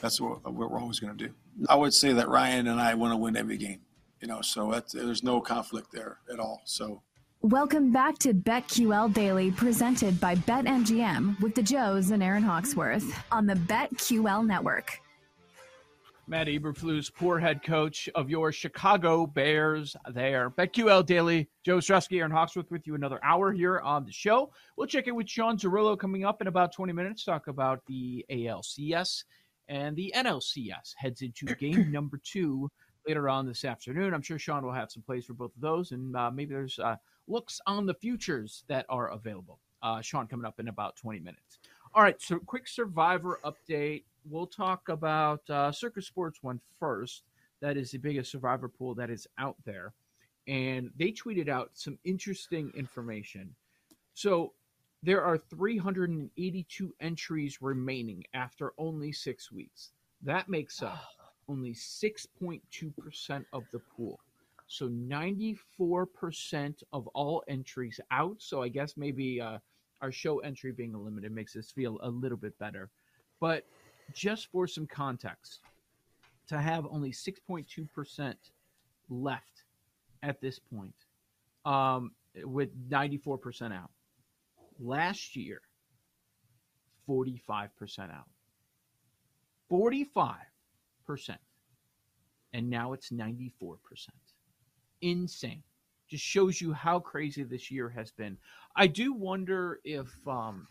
that's what, uh, what we're always going to do. I would say that Ryan and I want to win every game. You know, so there's no conflict there at all. So. Welcome back to BetQL Daily, presented by BetMGM with the Joes and Aaron Hawksworth on the BetQL Network. Matt Eberflus, poor head coach of your Chicago Bears there. BetQL Daily, Joe Ostrowski, Aaron Hawksworth with you another hour here on the show. We'll check in with Sean Zerillo coming up in about 20 minutes, talk about the ALCS and the NLCS. Heads into game number two later on this afternoon. I'm sure Sean will have some plays for both of those, and uh, maybe there's uh, looks on the futures that are available. Uh, Sean coming up in about 20 minutes. All right, so quick survivor update. We'll talk about uh, Circa Sports one first. That is the biggest survivor pool that is out there. And they tweeted out some interesting information. So there are 382 entries remaining after only six weeks. That makes up only 6.2% of the pool. So 94% of all entries out. So I guess maybe uh, our show entry being limited makes us feel a little bit better. But just for some context, to have only 6.2% left at this point, um, with 94% out. Last year, 45% out. 45%. and now it's 94%. Insane. Just shows you how crazy this year has been. I do wonder if, um,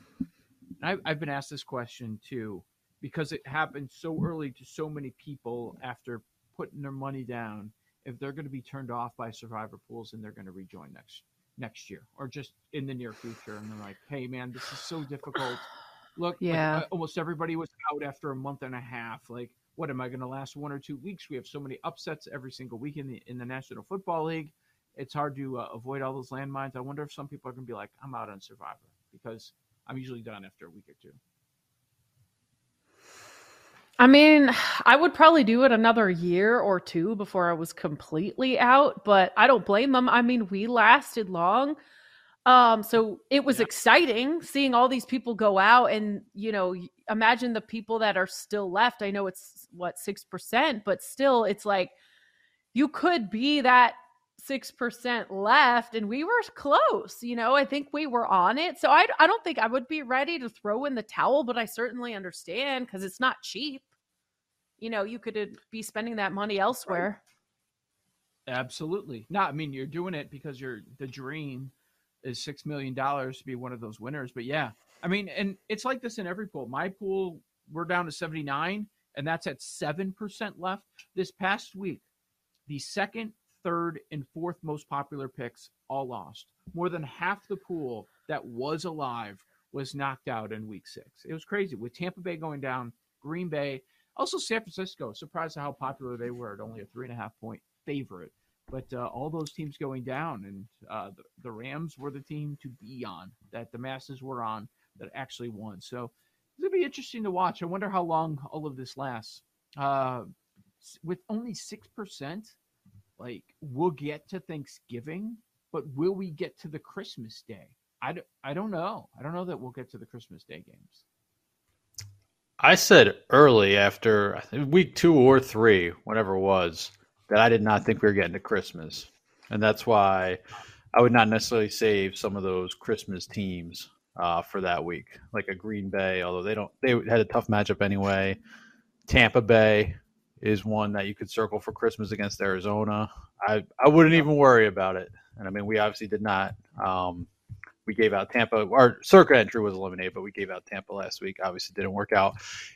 I've, I've been asked this question too, because it happened so early to so many people after putting their money down, if they're going to be turned off by survivor pools and they're going to rejoin next next year or just in the near future and they're like hey man this is so difficult look yeah like, uh, almost everybody was out after a month and a half like what am I going to last one or two weeks? We have so many upsets every single week in the in the National Football League. It's hard to uh, avoid all those landmines. I wonder if some people are going to be like, I'm out on Survivor because I'm usually done after a week or two. I mean, I would probably do it another year or two before I was completely out, but I don't blame them. I mean, we lasted long. Um, so it was yeah. exciting seeing all these people go out and, you know, imagine the people that are still left. I know it's what 6%, but still it's like you could be that 6% left and we were close, you know. I think we were on it. So I I don't think I would be ready to throw in the towel, but I certainly understand cuz it's not cheap. You know, you could uh, be spending that money elsewhere. Right. Absolutely. No, I mean you're doing it because you're the dream is six million dollars to be one of those winners. But yeah, I mean, and it's like this in every pool. My pool, we're down to 79, and that's at 7% left. This past week, the second, third, and fourth most popular picks all lost. More than half the pool that was alive was knocked out in week six. It was crazy with Tampa Bay going down, Green Bay, also San Francisco. Surprised at how popular they were at only a three and a half point favorite. But uh, all those teams going down, and uh, the, the Rams were the team to be on that the masses were on that actually won. So it's gonna be interesting to watch. I wonder how long all of this lasts. Uh, with only six percent, like we'll get to Thanksgiving, but will we get to the Christmas Day? I d- I don't know. I don't know that we'll get to the Christmas Day games. I said early after week two or three, whatever it was, that I did not think we were getting to Christmas, and that's why I would not necessarily save some of those Christmas teams uh, for that week, like a Green Bay. Although they don't, they had a tough matchup anyway. Tampa Bay is one that you could circle for Christmas against Arizona. I I wouldn't even worry about it. And I mean, we obviously did not um, we gave out Tampa. Our Circa entry was eliminated, but we gave out Tampa last week. Obviously, didn't work out.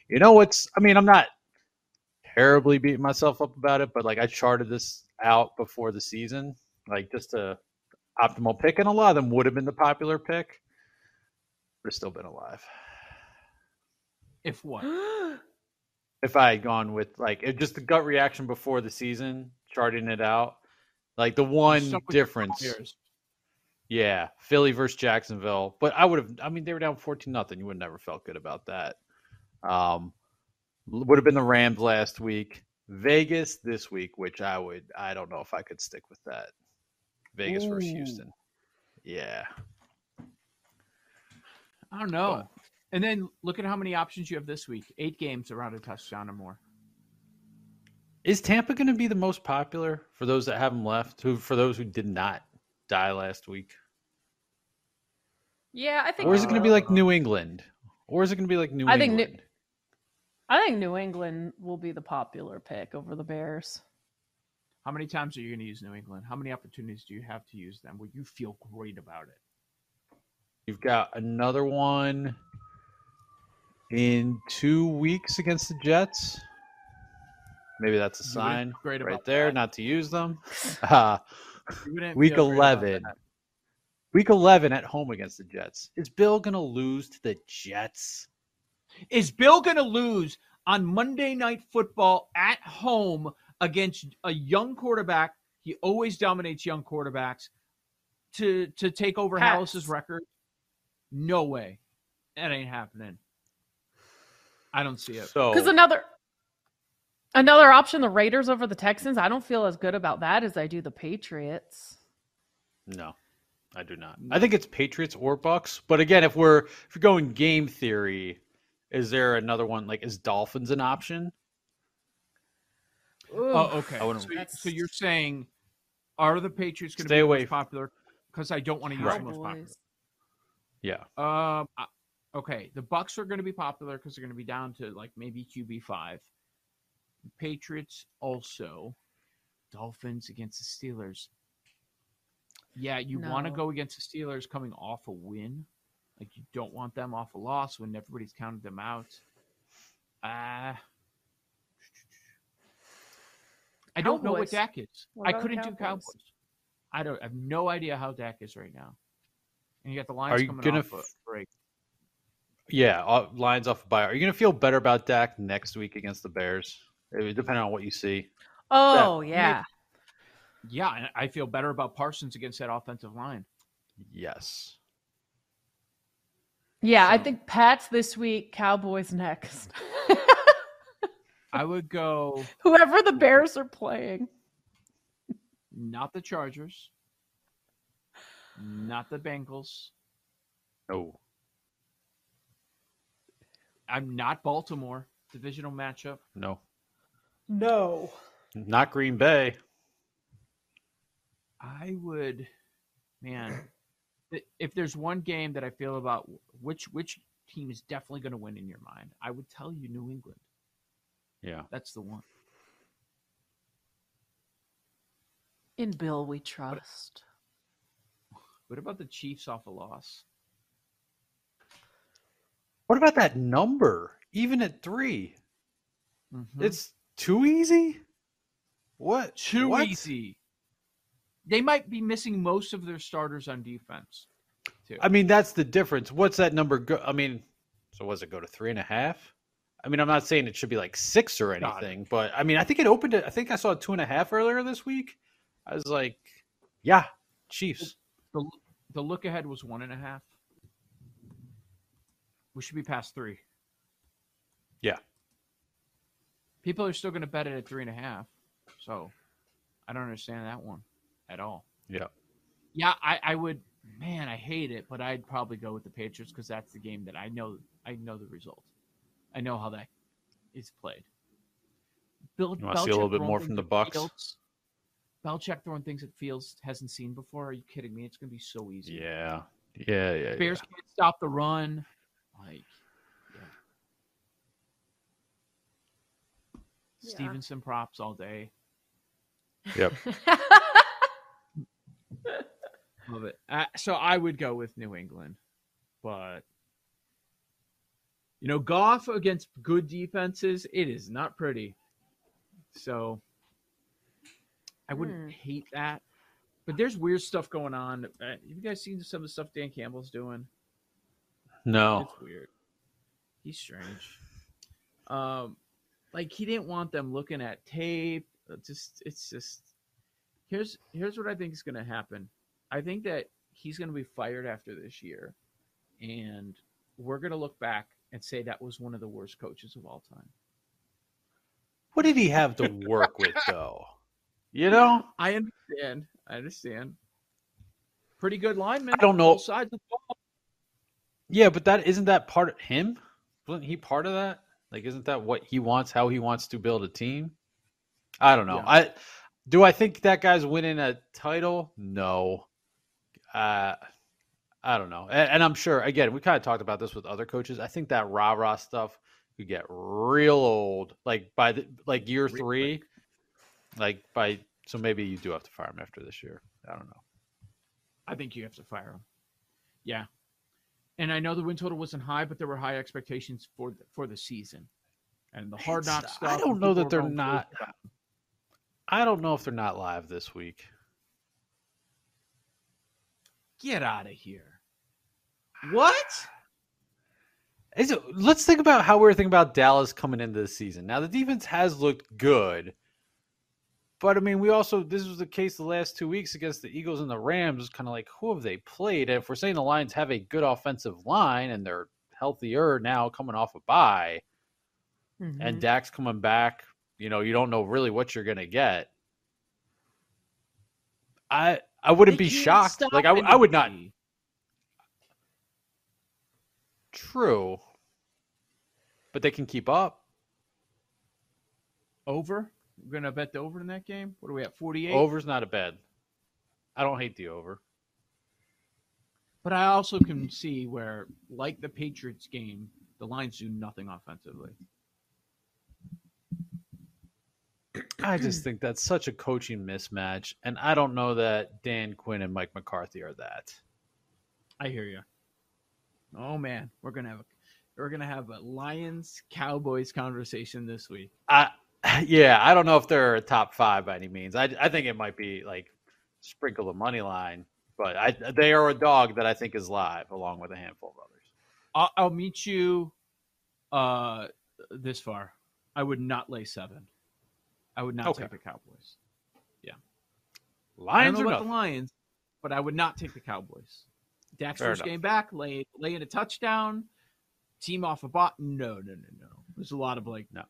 You know what's? I mean, I'm not terribly beating myself up about it, but like I charted this out before the season, like just a optimal pick, and a lot of them would have been the popular pick, but it's still been alive. If what? If I had gone with like it, just the gut reaction before the season, charting it out, like the one Stuck with your difference. Bears. Yeah, Philly versus Jacksonville. But I would have. I mean, they were down fourteen nothing. You would have never felt good about that. Um, would have been the Rams last week. Vegas this week, which I would. I don't know if I could stick with that. Vegas versus Houston. Yeah. I don't know. And then look at how many options you have this week. Eight games around a touchdown or more. Is Tampa going to be the most popular for those that have them left? Who for those who did not die last week? Yeah, I think. Or is it going to be like New England? Or is it going to be like New I think New- England? I think New England will be the popular pick over the Bears. How many times are you going to use New England? How many opportunities do you have to use them where you feel great about it? You've got another one in two weeks against the Jets. Maybe that's a sign great right there that. not to use them. Uh, You wouldn't week feel great about 11. Week 11 at home against the Jets. Is Bill going to lose to the Jets? Is Bill going to lose on Monday Night Football at home against a young quarterback? He always dominates young quarterbacks to to take over Pass. Halas's record. No way, that ain't happening. I don't see it. So Because another another option, the Raiders over the Texans. I don't feel as good about that as I do the Patriots. No, I do not. I think it's Patriots or Bucks. But again, if we're if you're going game theory, is there another one like is Dolphins an option? Oh, okay. So, you- so you're saying, are the Patriots going to Stay be the away most popular? Because I don't want to use Right. the most popular. Yeah. Um. Okay, the Bucks are going to be popular because they're going to be down to like maybe QB five. Patriots also. Dolphins against the Steelers. Yeah, you want to go against the Steelers coming off a win. Like you don't want them off a loss when everybody's counted them out. Uh I don't know what Dak is. What I couldn't do Cowboys? Cowboys. I don't I have no idea how Dak is right now. And you got the Lions Are you coming gonna off a f- break. Yeah, Lions off bye. Are you going to feel better about Dak next week against the Bears? It, depending on what you see. Oh Yeah. yeah. Yeah, and I feel better about Parsons against that offensive line. Yes. Yeah, I think Pats this week, Cowboys next. I would go Whoever the Bears are playing. not the Chargers, not the Bengals. No. I'm not Baltimore. Divisional matchup. No. No. Not Green Bay. I would, man. If there's one game that I feel about which which team is definitely going to win in your mind, I would tell you New England. Yeah. That's the one. In Bill we trust. What about the Chiefs off a loss? What about that number? Even at 3 Mhm. it's too easy. What? too What? easy. They might be missing most of their starters on defense. Too. I mean, that's the difference. What's that number? Go- I mean, so was it go to three and a half? I mean, I'm not saying it should be like six or anything, but I mean, I think it opened it. I think I saw two and a half earlier this week. I was like, yeah, Chiefs. the the look ahead was one and a half. We should be past three. Yeah. People are still going to bet it at three and a half. So I don't understand that one at all. Yeah. Yeah, I, I would. Man, I hate it, but I'd probably go with the Patriots because that's the game that I know. I know the result. I know how that is played. Bill, You wanna see a little bit more from the Bucks? Fields- Belichick throwing things at Fields hasn't seen before. Are you kidding me? It's going to be so easy. Yeah. Yeah. Yeah. Bears can't stop the run. Like, Yeah. Stevenson props all day. Yep. Love it. Uh, so I would go with New England, but you know, Goff against good defenses, it is not pretty. So I wouldn't Hmm. hate that. But there's weird stuff going on. Uh, have you guys seen some of the stuff Dan Campbell's doing? No. It's weird. He's strange. Um, like he didn't want them looking at tape. Uh, just it's just here's here's what I think is going to happen. I think that he's going to be fired after this year, and we're going to look back and say that was one of the worst coaches of all time. What did he have to work with though? You know? I understand. I understand. Pretty good lineman. I don't know. Both sides of the ball. Yeah, but that isn't that part of him? Wasn't he part of that? Like isn't that what he wants, how he wants to build a team? I don't know. Yeah. I do I think that guy's winning a title? No. Uh I don't know. And, and I'm sure again, we kind of talked about this with other coaches. I think that rah-rah stuff could get real old. Like by the like year Real three. Like by so maybe you do have to fire him after this year. I don't know. I think you have to fire him. Yeah, and I know the win total wasn't high, but there were high expectations for the, for the season, and the hard knock stuff. I don't know that they're not- crazy about it. I don't know if they're not live this week. Get out of here! What? Is it, let's think about how we were thinking about Dallas coming into the season. Now the defense has looked good, but I mean, we also this was the case the last two weeks against the Eagles and the Rams. Kind of like who have they played? And if we're saying the Lions have a good offensive line and they're healthier now, coming off a bye, Mhm. and Dak's coming back, you know, you don't know really what you're gonna get. I I wouldn't They be shocked. Like I would not. True, but they can keep up. Over. We're gonna bet the over in that game. What are we at? Forty-eight. Over's not a bad. I don't hate the over. But I also can see where, like the Patriots game, the Lions do nothing offensively. I just think that's such a coaching mismatch, and I don't know that Dan Quinn and Mike McCarthy are that. I hear you. Oh man, we're gonna have a we're gonna have a Lions Cowboys conversation this week. I yeah, I don't know if they're a top five by any means. I I think it might be like sprinkle the money line, but I they are a dog that I think is live along with a handful of others. I'll, I'll meet you uh this far. I would not lay seven. I would not Okay. take the Cowboys. I Lions or the Lions, but I would not take the Cowboys. Dak's Fair first enough. game back, lay lay in a touchdown, team off a bot. No, no, no, no. There's a lot of like No.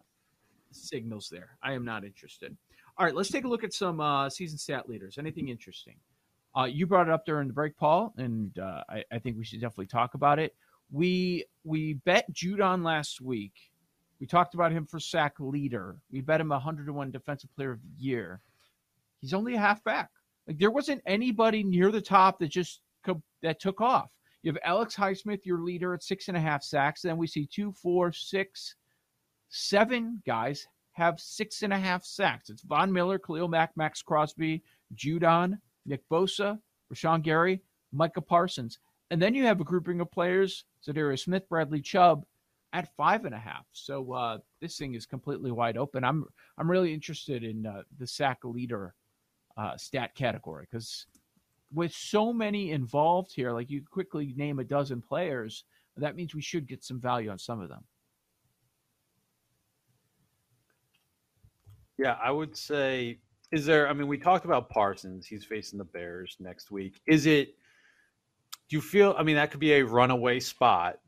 Signals there. I am not interested. All right, let's take a look at some uh, season stat leaders. Anything interesting? Uh, you brought it up during the break, Paul, and uh, I, I think we should definitely talk about it. We we bet Judon last week. We talked about him for sack leader. We bet him 101 defensive player of the year. He's only a halfback. Like there wasn't anybody near the top that just that took off. You have Alex Highsmith, your leader, at six and a half sacks. Then we see two, four, six, seven guys have six and a half sacks. It's Von Miller, Khalil Mack, Maxx Crosby, Judon, Nick Bosa, Rashan Gary, Micah Parsons. And then you have a grouping of players, Za'Darius Smith, Bradley Chubb, at five and a half. So uh, this thing is completely wide open. I'm I'm really interested in uh, the sack leader uh, stat category because with so many involved here, like you quickly name a dozen players, that means we should get some value on some of them. Yeah, I would say is there I mean we talked about Parsons, he's facing the Bears next week. Is it do you feel I mean that could be a runaway spot.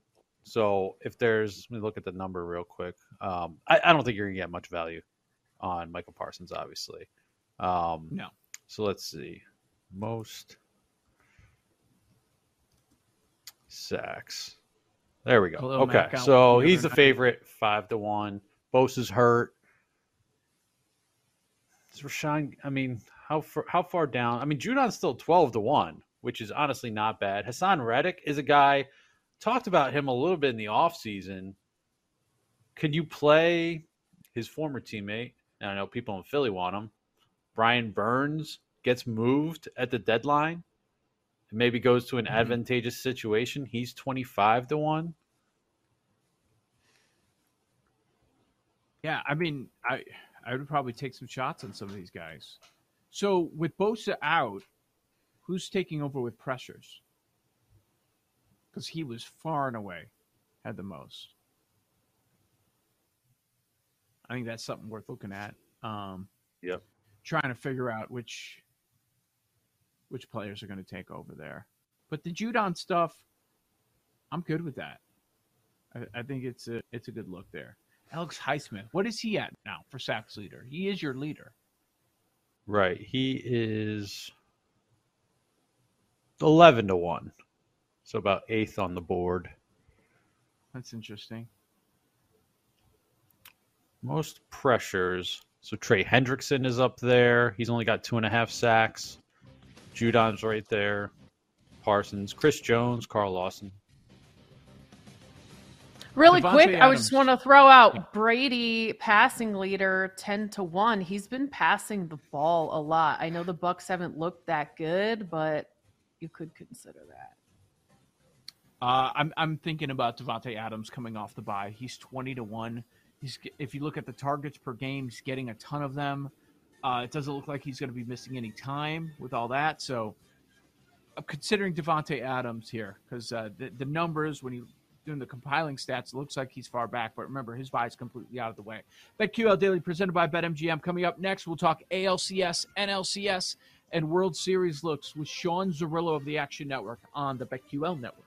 So if there's let me look at the number real quick. Um I, I don't think you're gonna get much value on Michael Parsons, obviously. Um No. so let's see. Most sacks. There we go. Khalil okay. So he's the favorite, five to one. Bosa's hurt. Is Rashan? I mean, how far, how far down? I mean, Judon's still twelve to one, which is honestly not bad. Haason Reddick is a guy. Talked about him a little bit in the offseason. Could you play his former teammate? And I know people in Philly want him. Brian Burns gets moved at the deadline. And maybe goes to an Mm-hmm. advantageous situation, he's 25 to 1. Yeah, I mean, I I would probably take some shots on some of these guys. So with Bosa out, who's taking over with pressures? Because he was far and away had the most. I think that's something worth looking at. Um, Yep. Trying to figure out which which players are going to take over there. But the Judon stuff, I'm good with that. I, I think it's a it's a good look there. Alex Highsmith, what is he at now for sacks leader? He is your leader. Right. He is 11 to 1. So about eighth on the board. That's interesting. Most pressures. So Trey Hendrickson is up there. He's only got two and a half sacks. Judon's right there. Parsons, Chris Jones, Carl Lawson. Really Davante quick, I Adams. just want to throw out Brady passing leader 10 to 1. He's been passing the ball a lot. I know the Bucks haven't looked that good, but you could consider that. Uh, I'm I'm thinking about Davante Adams coming off the bye. He's twenty to one. He's if you look at the targets per game, he's getting a ton of them. Uh, it doesn't look like he's going to be missing any time with all that. So I'm considering Davante Adams here because uh, the the numbers when you doing the compiling stats it looks like he's far back. But remember, his bye is completely out of the way. BetQL Daily presented by BetMGM. Coming up next, we'll talk ALCS, NLCS, and World Series looks with Sean Zerillo of the Action Network on the BetQL Network.